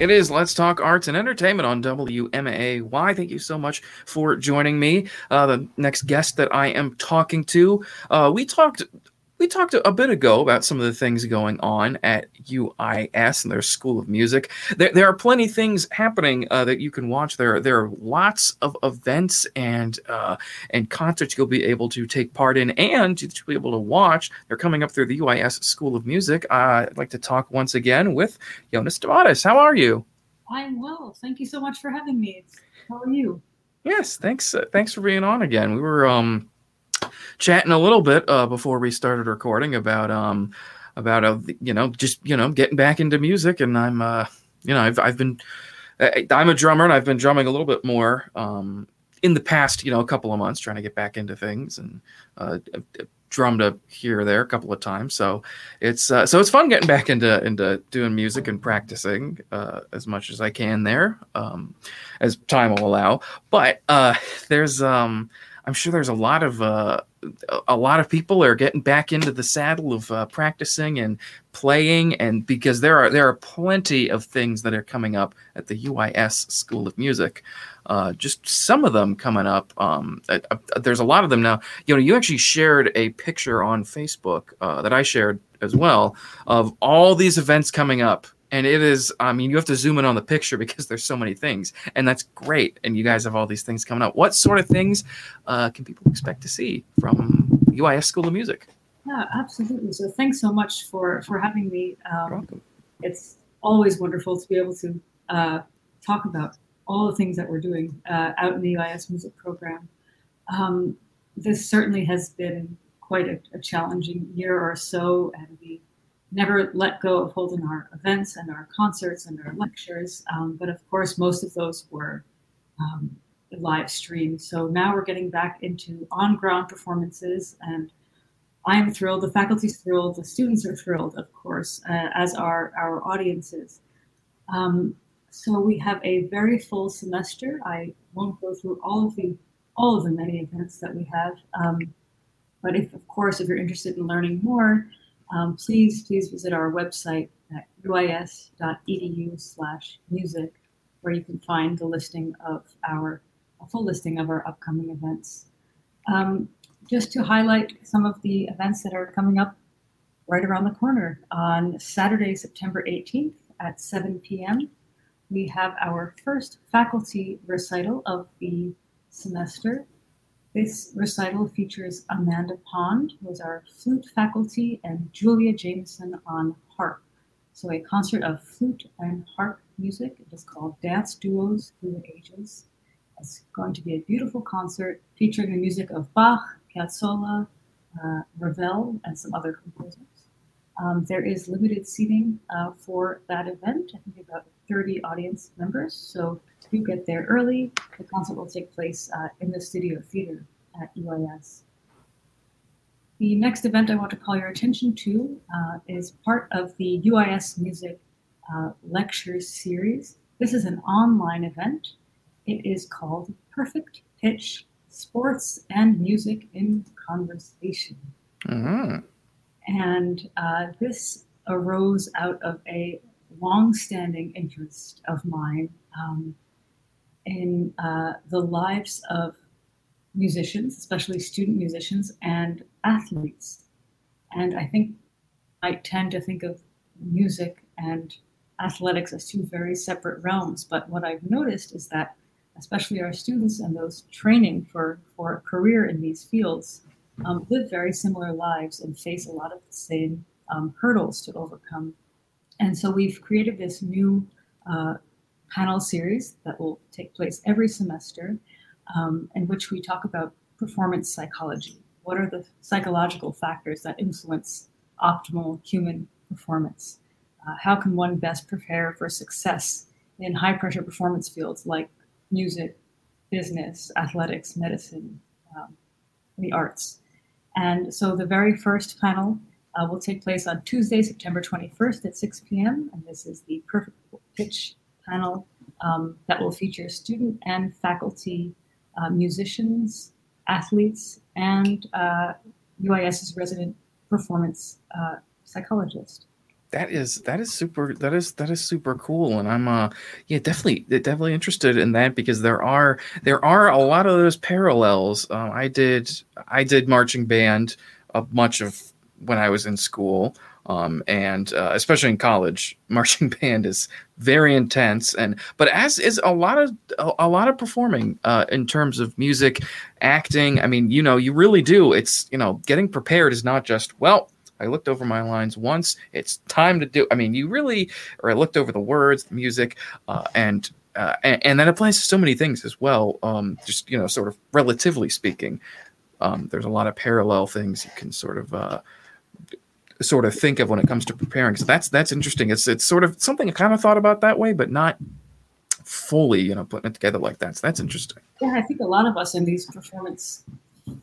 It is Let's Talk Arts and Entertainment on WMAY. Thank you so much for joining me. Uh, the next guest that I am talking to, uh, we talked we talked a bit ago about some of the things going on at UIS and their School of Music. There, there are plenty of things happening uh, that you can watch. There, there are lots of events and uh, and concerts you'll be able to take part in and you'll be able to watch. They're coming up through the UIS School of Music. Uh, I'd like to talk once again with Yona Stamatis. How are you? I'm well. Thank you so much for having me. How are you? Yes, thanks. Uh, thanks for being on again. We were um chatting a little bit uh, before we started recording about um about uh, you know just you know getting back into music, and I'm uh you know I've I've been I'm a drummer and I've been drumming a little bit more um in the past you know a couple of months trying to get back into things and uh, drummed up here or there a couple of times. So it's uh, so it's fun getting back into into doing music and practicing uh, as much as i can there um, as time will allow. But uh, there's um, i'm sure there's a lot of uh, a lot of people are getting back into the saddle of uh, practicing and playing and because there are there are plenty of things that are coming up at the UIS School of Music. Uh, just some of them coming up um, uh, uh, there's a lot of them. Now you know you actually shared a picture on Facebook uh, that I shared as well of all these events coming up and it is i mean you have to zoom in on the picture because there's so many things. And that's great. And you guys have all these things coming up. What sort of things uh, can people expect to see from uis school of music? Yeah absolutely. So thanks so much for for having me. Um, it's always wonderful to be able to uh, talk about all the things that we're doing uh, out in the uis music program. Um, this certainly has been quite a, a challenging year or so and we never let go of holding our events and our concerts and our lectures. Um, but of course, most of those were um, live streamed. So now we're getting back into on ground performances. And I'm thrilled, the faculty's thrilled, the students are thrilled, of course, uh, as are our audiences. Um, so we have a very full semester. I won't go through all of the all of the many events that we have. Um, but if, of course, if you're interested in learning more, um, please, please visit our website at uis.edu slash music, where you can find the listing of our, a full listing of our upcoming events. Um, just to highlight some of the events that are coming up right around the corner. On Saturday, September 18th at 7 p.m., we have our first faculty recital of the semester this recital features Amanda Pond, who is our flute faculty, and Julia Jameson on harp. So a concert of flute and harp music. It is called Dance Duos Through the Ages. It's going to be a beautiful concert featuring the music of Bach, Piazzolla, uh, Ravel, and some other composers. Um, there is limited seating uh, for that event. I think about 30 audience members. So do get there early. The concert will take place uh, in the Studio Theater at UIS. The next event I want to call your attention to uh, is part of the UIS Music uh, Lectures Series. This is an online event. It is called Perfect Pitch Sports and Music in Conversation. Mm-hmm. And uh, this arose out of a long-standing interest of mine um, in uh, the lives of musicians, especially student musicians and athletes. And I think I tend to think of music and athletics as two very separate realms. But what I've noticed is that, especially our students and those training for, for a career in these fields, um, live very similar lives and face a lot of the same um, hurdles to overcome. And so we've created this new uh, panel series that will take place every semester, um, in which we talk about performance psychology. What are the psychological factors that influence optimal human performance? Uh, how can one best prepare for success in high pressure performance fields like music, business, athletics, medicine, um, the arts? And so the very first panel uh, will take place on Tuesday, September 21st at 6 p.m. And this is the Perfect Pitch panel um, that will feature student and faculty uh, musicians, athletes, and uh, UIS's resident performance uh, psychologist. that is that is super that is that is super cool and i'm uh yeah definitely definitely interested in that because there are there are a lot of those parallels uh, i did i did marching band uh, much of when i was in school um, and uh, especially in college marching band is very intense and but as is a lot of a, a lot of performing uh, in terms of music acting i mean you know you really do it's you know getting prepared is not just well I looked over my lines once. It's time to do. I mean, you really, or I looked over the words, the music, uh, and, uh, and, and that applies to so many things as well. Um, just you know, sort of relatively speaking, um, there's a lot of parallel things you can sort of uh, sort of think of when it comes to preparing. So that's that's interesting. It's it's sort of something I kind of thought about that way, but not fully, you know, putting it together like that. So that's interesting. Yeah, I think a lot of us in these performance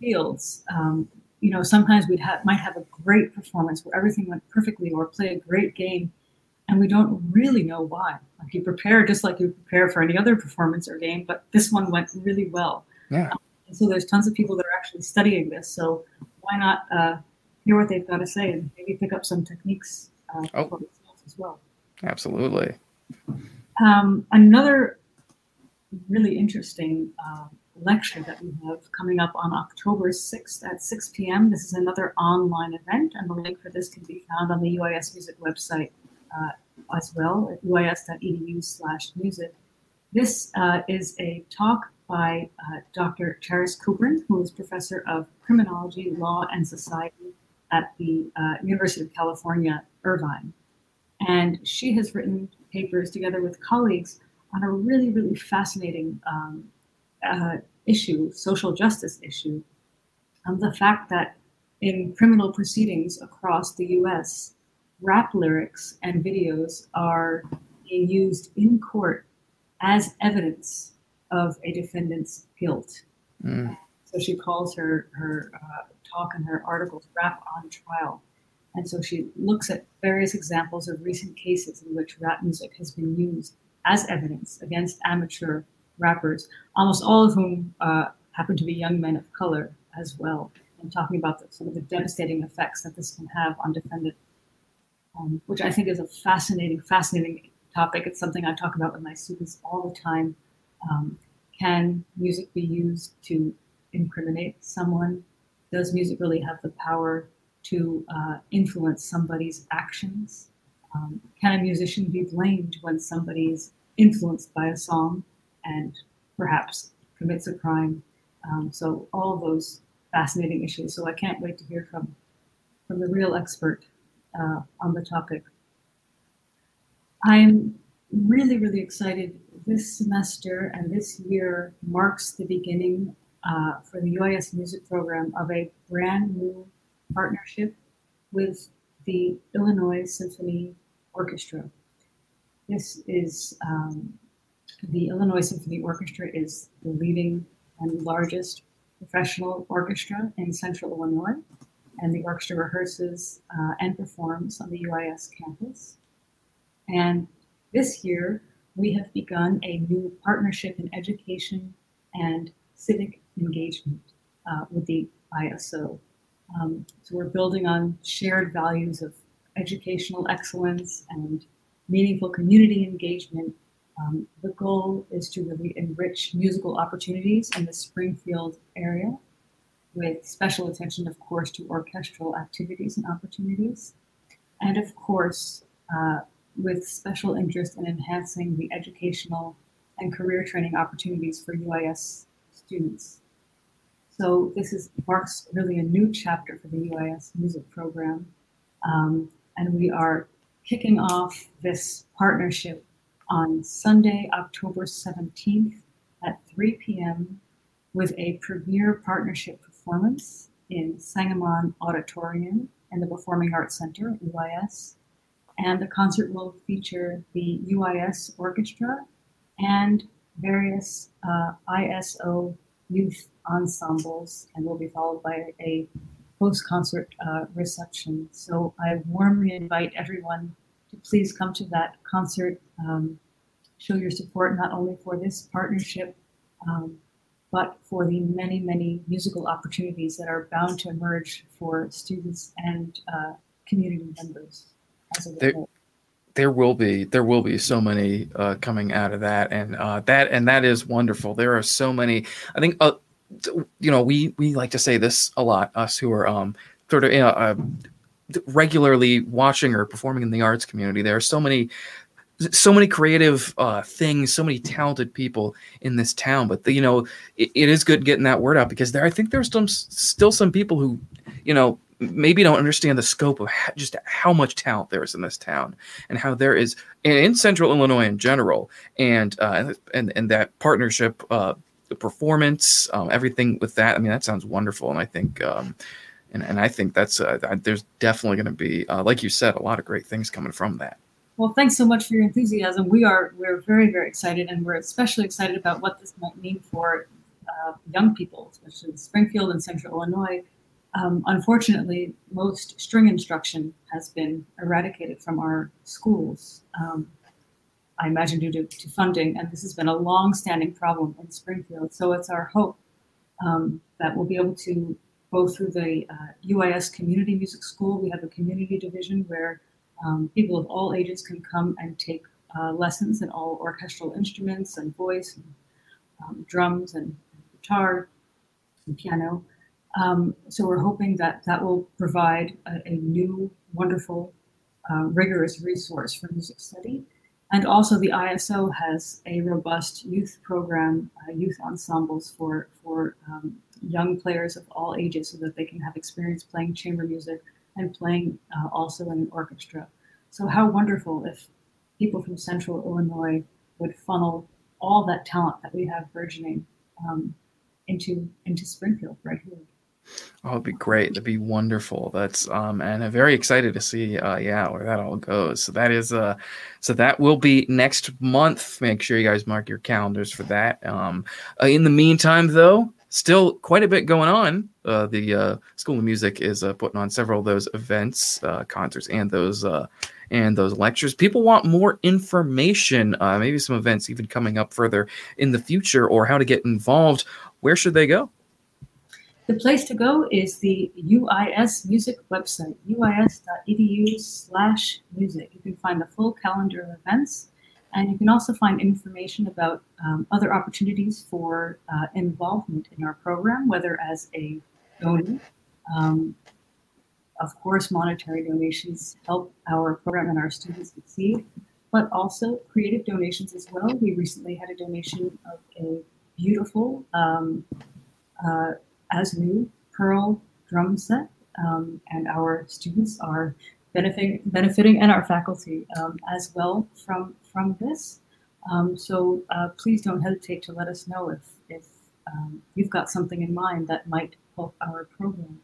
fields um, you know, sometimes we ha- might have a great performance where everything went perfectly or play a great game, and we don't really know why. Like you prepare just like you prepare for any other performance or game, but this one went really well. Yeah. Um, so there's tons of people that are actually studying this. So why not uh, hear what they've got to say and maybe pick up some techniques uh, oh. for themselves as well. Absolutely. Um, another really interesting uh, lecture that we have coming up on October 6th at 6 p.m. This is another online event, and the link for this can be found on the UIS Music website uh, as well at uis.edu slash music. This uh, is a talk by uh, Dr. Charis Kubrin, who is professor of criminology, law, and society at the uh, University of California, Irvine. And she has written papers together with colleagues on a really, really fascinating um, uh, issue, social justice issue, um, the fact that in criminal proceedings across the US, rap lyrics and videos are being used in court as evidence of a defendant's guilt. Mm. So she calls her, her uh, talk and her articles Rap on Trial. And so she looks at various examples of recent cases in which rap music has been used as evidence against amateur rappers, almost all of whom uh, happen to be young men of color as well, and talking about the, some of the devastating effects that this can have on defendants, um, which I think is a fascinating, fascinating topic. It's something I talk about with my students all the time. Um, can music be used to incriminate someone? Does music really have the power to uh, influence somebody's actions? Um, can a musician be blamed when somebody is influenced by a song? and perhaps commits a crime. Um, so all those fascinating issues. So I can't wait to hear from from the real expert uh, on the topic. I'm really, really excited. This semester and this year marks the beginning uh, for the UIS music program of a brand new partnership with the Illinois Symphony Orchestra. This is um, the Illinois Symphony Orchestra is the leading and largest professional orchestra in central Illinois, and the orchestra rehearses uh, and performs on the UIS campus. And this year, we have begun a new partnership in education and civic engagement uh, with the ISO. Um, so we're building on shared values of educational excellence and meaningful community engagement um, the goal is to really enrich musical opportunities in the Springfield area with special attention, of course, to orchestral activities and opportunities. And of course, uh, with special interest in enhancing the educational and career training opportunities for UIS students. So this is marks really a new chapter for the UIS music program. Um, and we are kicking off this partnership on Sunday, October 17th at 3 p.m. with a premier partnership performance in Sangamon Auditorium and the Performing Arts Center, UIS. And the concert will feature the UIS Orchestra and various uh, ISO youth ensembles, and will be followed by a post concert uh, reception. So I warmly invite everyone to please come to that concert. Um, show your support not only for this partnership, um, but for the many, many musical opportunities that are bound to emerge for students and uh, community members. there, there will be there will be so many uh, coming out of that, and uh, that and that is wonderful. There are so many. I think uh, you know we we like to say this a lot. Us who are um sort of you know, uh, regularly watching or performing in the arts community. There are so many so many creative uh, things, so many talented people in this town. But the, you know, it, it is good getting that word out because there, I think there's some still some people who, you know, maybe don't understand the scope of just how much talent there is in this town and how there is in Central Illinois in general, and uh, and and that partnership, uh, the performance, um, everything with that. I mean, that sounds wonderful, and I think. Um, and, and I think that's uh, there's definitely going to be, uh, like you said, a lot of great things coming from that. Well, thanks so much for your enthusiasm. We are we're very very excited, and we're especially excited about what this might mean for uh, young people, especially in Springfield and Central Illinois. Um, unfortunately, most string instruction has been eradicated from our schools. Um, I imagine due to, to, funding, and this has been a long-standing problem in Springfield. So it's our hope um, that we'll be able to go through the uh, UIS Community Music School. We have a community division where um, people of all ages can come and take uh, lessons in all orchestral instruments and voice, and, um, drums and guitar and piano. Um, so we're hoping that that will provide a, a new, wonderful, uh, rigorous resource for music study. And also the ISO has a robust youth program, uh, youth ensembles for, for um, young players of all ages so that they can have experience playing chamber music and playing uh, also in an orchestra. So, how wonderful if people from central Illinois would funnel all that talent that we have burgeoning um, into into Springfield right here. Oh, it'd be great. That'd be wonderful. That's um, and I'm very excited to see, uh, yeah, where that all goes. So that is, uh, so that will be next month. Make sure you guys mark your calendars for that. Um, uh, in the meantime, though, still quite a bit going on. Uh, the uh, School of Music is uh, putting on several of those events, uh, concerts, and those uh, and those lectures. People want more information, uh, maybe some events even coming up further in the future, or how to get involved. Where should they go? The place to go is the UIS Music website, uis.edu slash music. You can find the full calendar of events and you can also find information about um, other opportunities for uh, involvement in our program, whether as a donor. Um, of course, monetary donations help our program and our students succeed, but also creative donations as well. We recently had a donation of a beautiful, um, uh, as new Pearl drum set, um, and our students are benefiting, benefiting and our faculty um, as well from from this. Um, so uh, please don't hesitate to let us know if, if um, you've got something in mind that might help our program.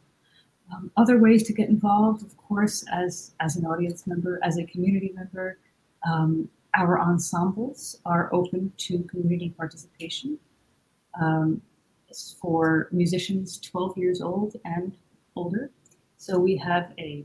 Um, other ways to get involved, of course, as, as an audience member, as a community member, um, our ensembles are open to community participation um, for musicians 12 years old and older. So we have a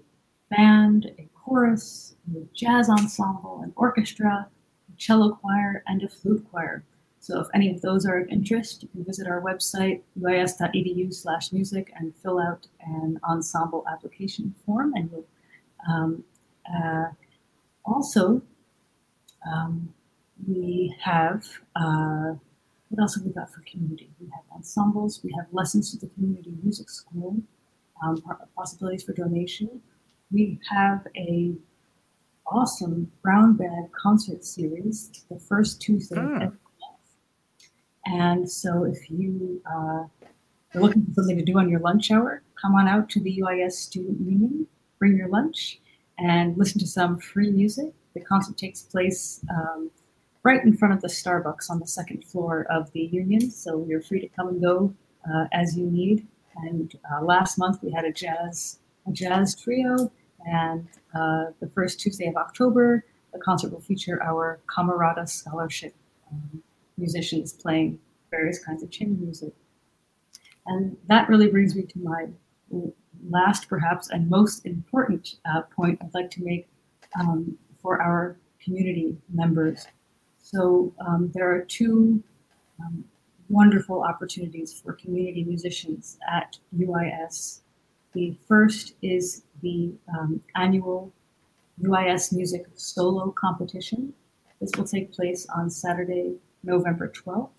band, a chorus, a jazz ensemble, an orchestra, a cello choir, and a flute choir. So if any of those are of interest, you can visit our website, uis.edu slash music, and fill out an ensemble application form. And you'll um, uh, also, um, we have, uh, what else have we got for community? We have ensembles, we have lessons to the community music school, um, possibilities for donation, we have a awesome brown bag concert series the first Tuesday of hmm. every month. And so if you uh, are looking for something to do on your lunch hour, come on out to the UIS Student Union, bring your lunch, and listen to some free music. The concert takes place um, right in front of the Starbucks on the second floor of the Union, so you're free to come and go uh, as you need. And uh, last month we had a jazz a jazz trio and uh, the first Tuesday of October, the concert will feature our Camerata Scholarship um, musicians playing various kinds of chamber music. And that really brings me to my last, perhaps, and most important uh, point I'd like to make um, for our community members. So um, there are two um, wonderful opportunities for community musicians at UIS. The first is the um, annual UIS Music Solo Competition. This will take place on Saturday, November 12th.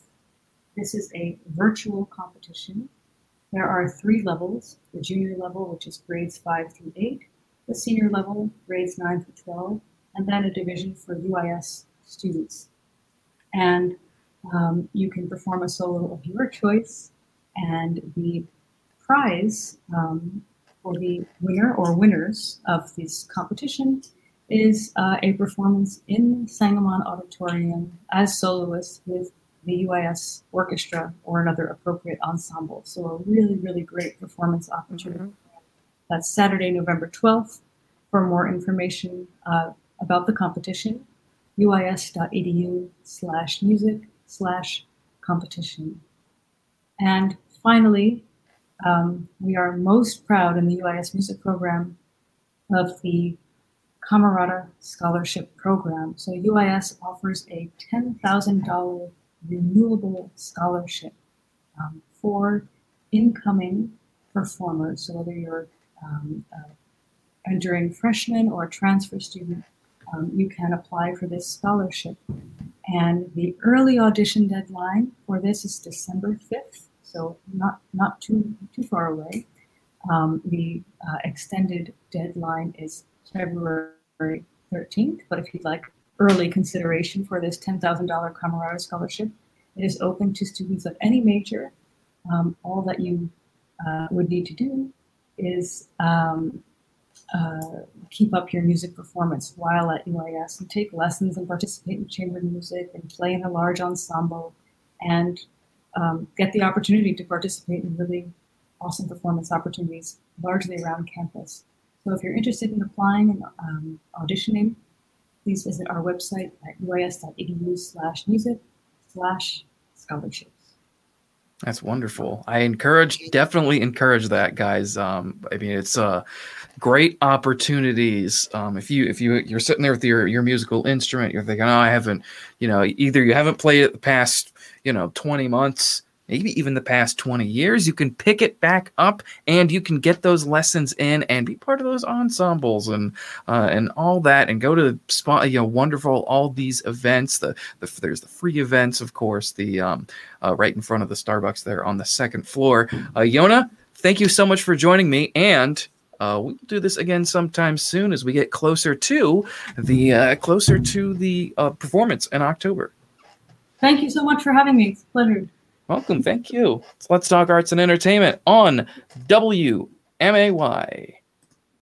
This is a virtual competition. There are three levels the junior level, which is grades 5 through 8, the senior level, grades 9 through 12, and then a division for UIS students. And um, you can perform a solo of your choice, and the prize um, for the winner or winners of this competition is uh, a performance in Sangamon Auditorium as soloist with the UIS orchestra or another appropriate ensemble. So a really, really great performance opportunity. Mm-hmm. That's Saturday, November 12th. For more information uh, about the competition, uis.edu slash music slash competition. And finally, um, we are most proud in the UIS music program of the Camerata Scholarship Program. So UIS offers a $10,000 renewable scholarship um, for incoming performers. So whether you're um, freshman or a transfer student, um, you can apply for this scholarship. And the early audition deadline for this is December 5th, so not, not too, too far away. Um, the uh, extended deadline is February 13th, but if you'd like early consideration for this $10,000 Camerata Scholarship, it is open to students of any major. Um, all that you uh, would need to do is um, uh, keep up your music performance while at UIS and take lessons and participate in chamber music and play in a large ensemble and um, get the opportunity to participate in really awesome performance opportunities largely around campus. So if you're interested in applying and um, auditioning, please visit our website at uis.edu slash music slash scholarships. That's wonderful. I encourage, definitely encourage that, guys. Um, I mean, it's uh, great opportunities. Um, if you if you you're sitting there with your your musical instrument, you're thinking, oh, I haven't, you know, either you haven't played it the past, you know, 20 months, maybe even the past 20 years, you can pick it back up and you can get those lessons in and be part of those ensembles and uh, and all that and go to spot you know wonderful all these events the, the there's the free events of course the um, uh, right in front of the Starbucks there on the second floor uh, Yona thank you so much for joining me and uh, we'll do this again sometime soon as we get closer to the uh, closer to the uh, performance in October. Thank you so much for having me. It's a pleasure. Welcome. Thank you. Let's talk arts and entertainment on WMAY.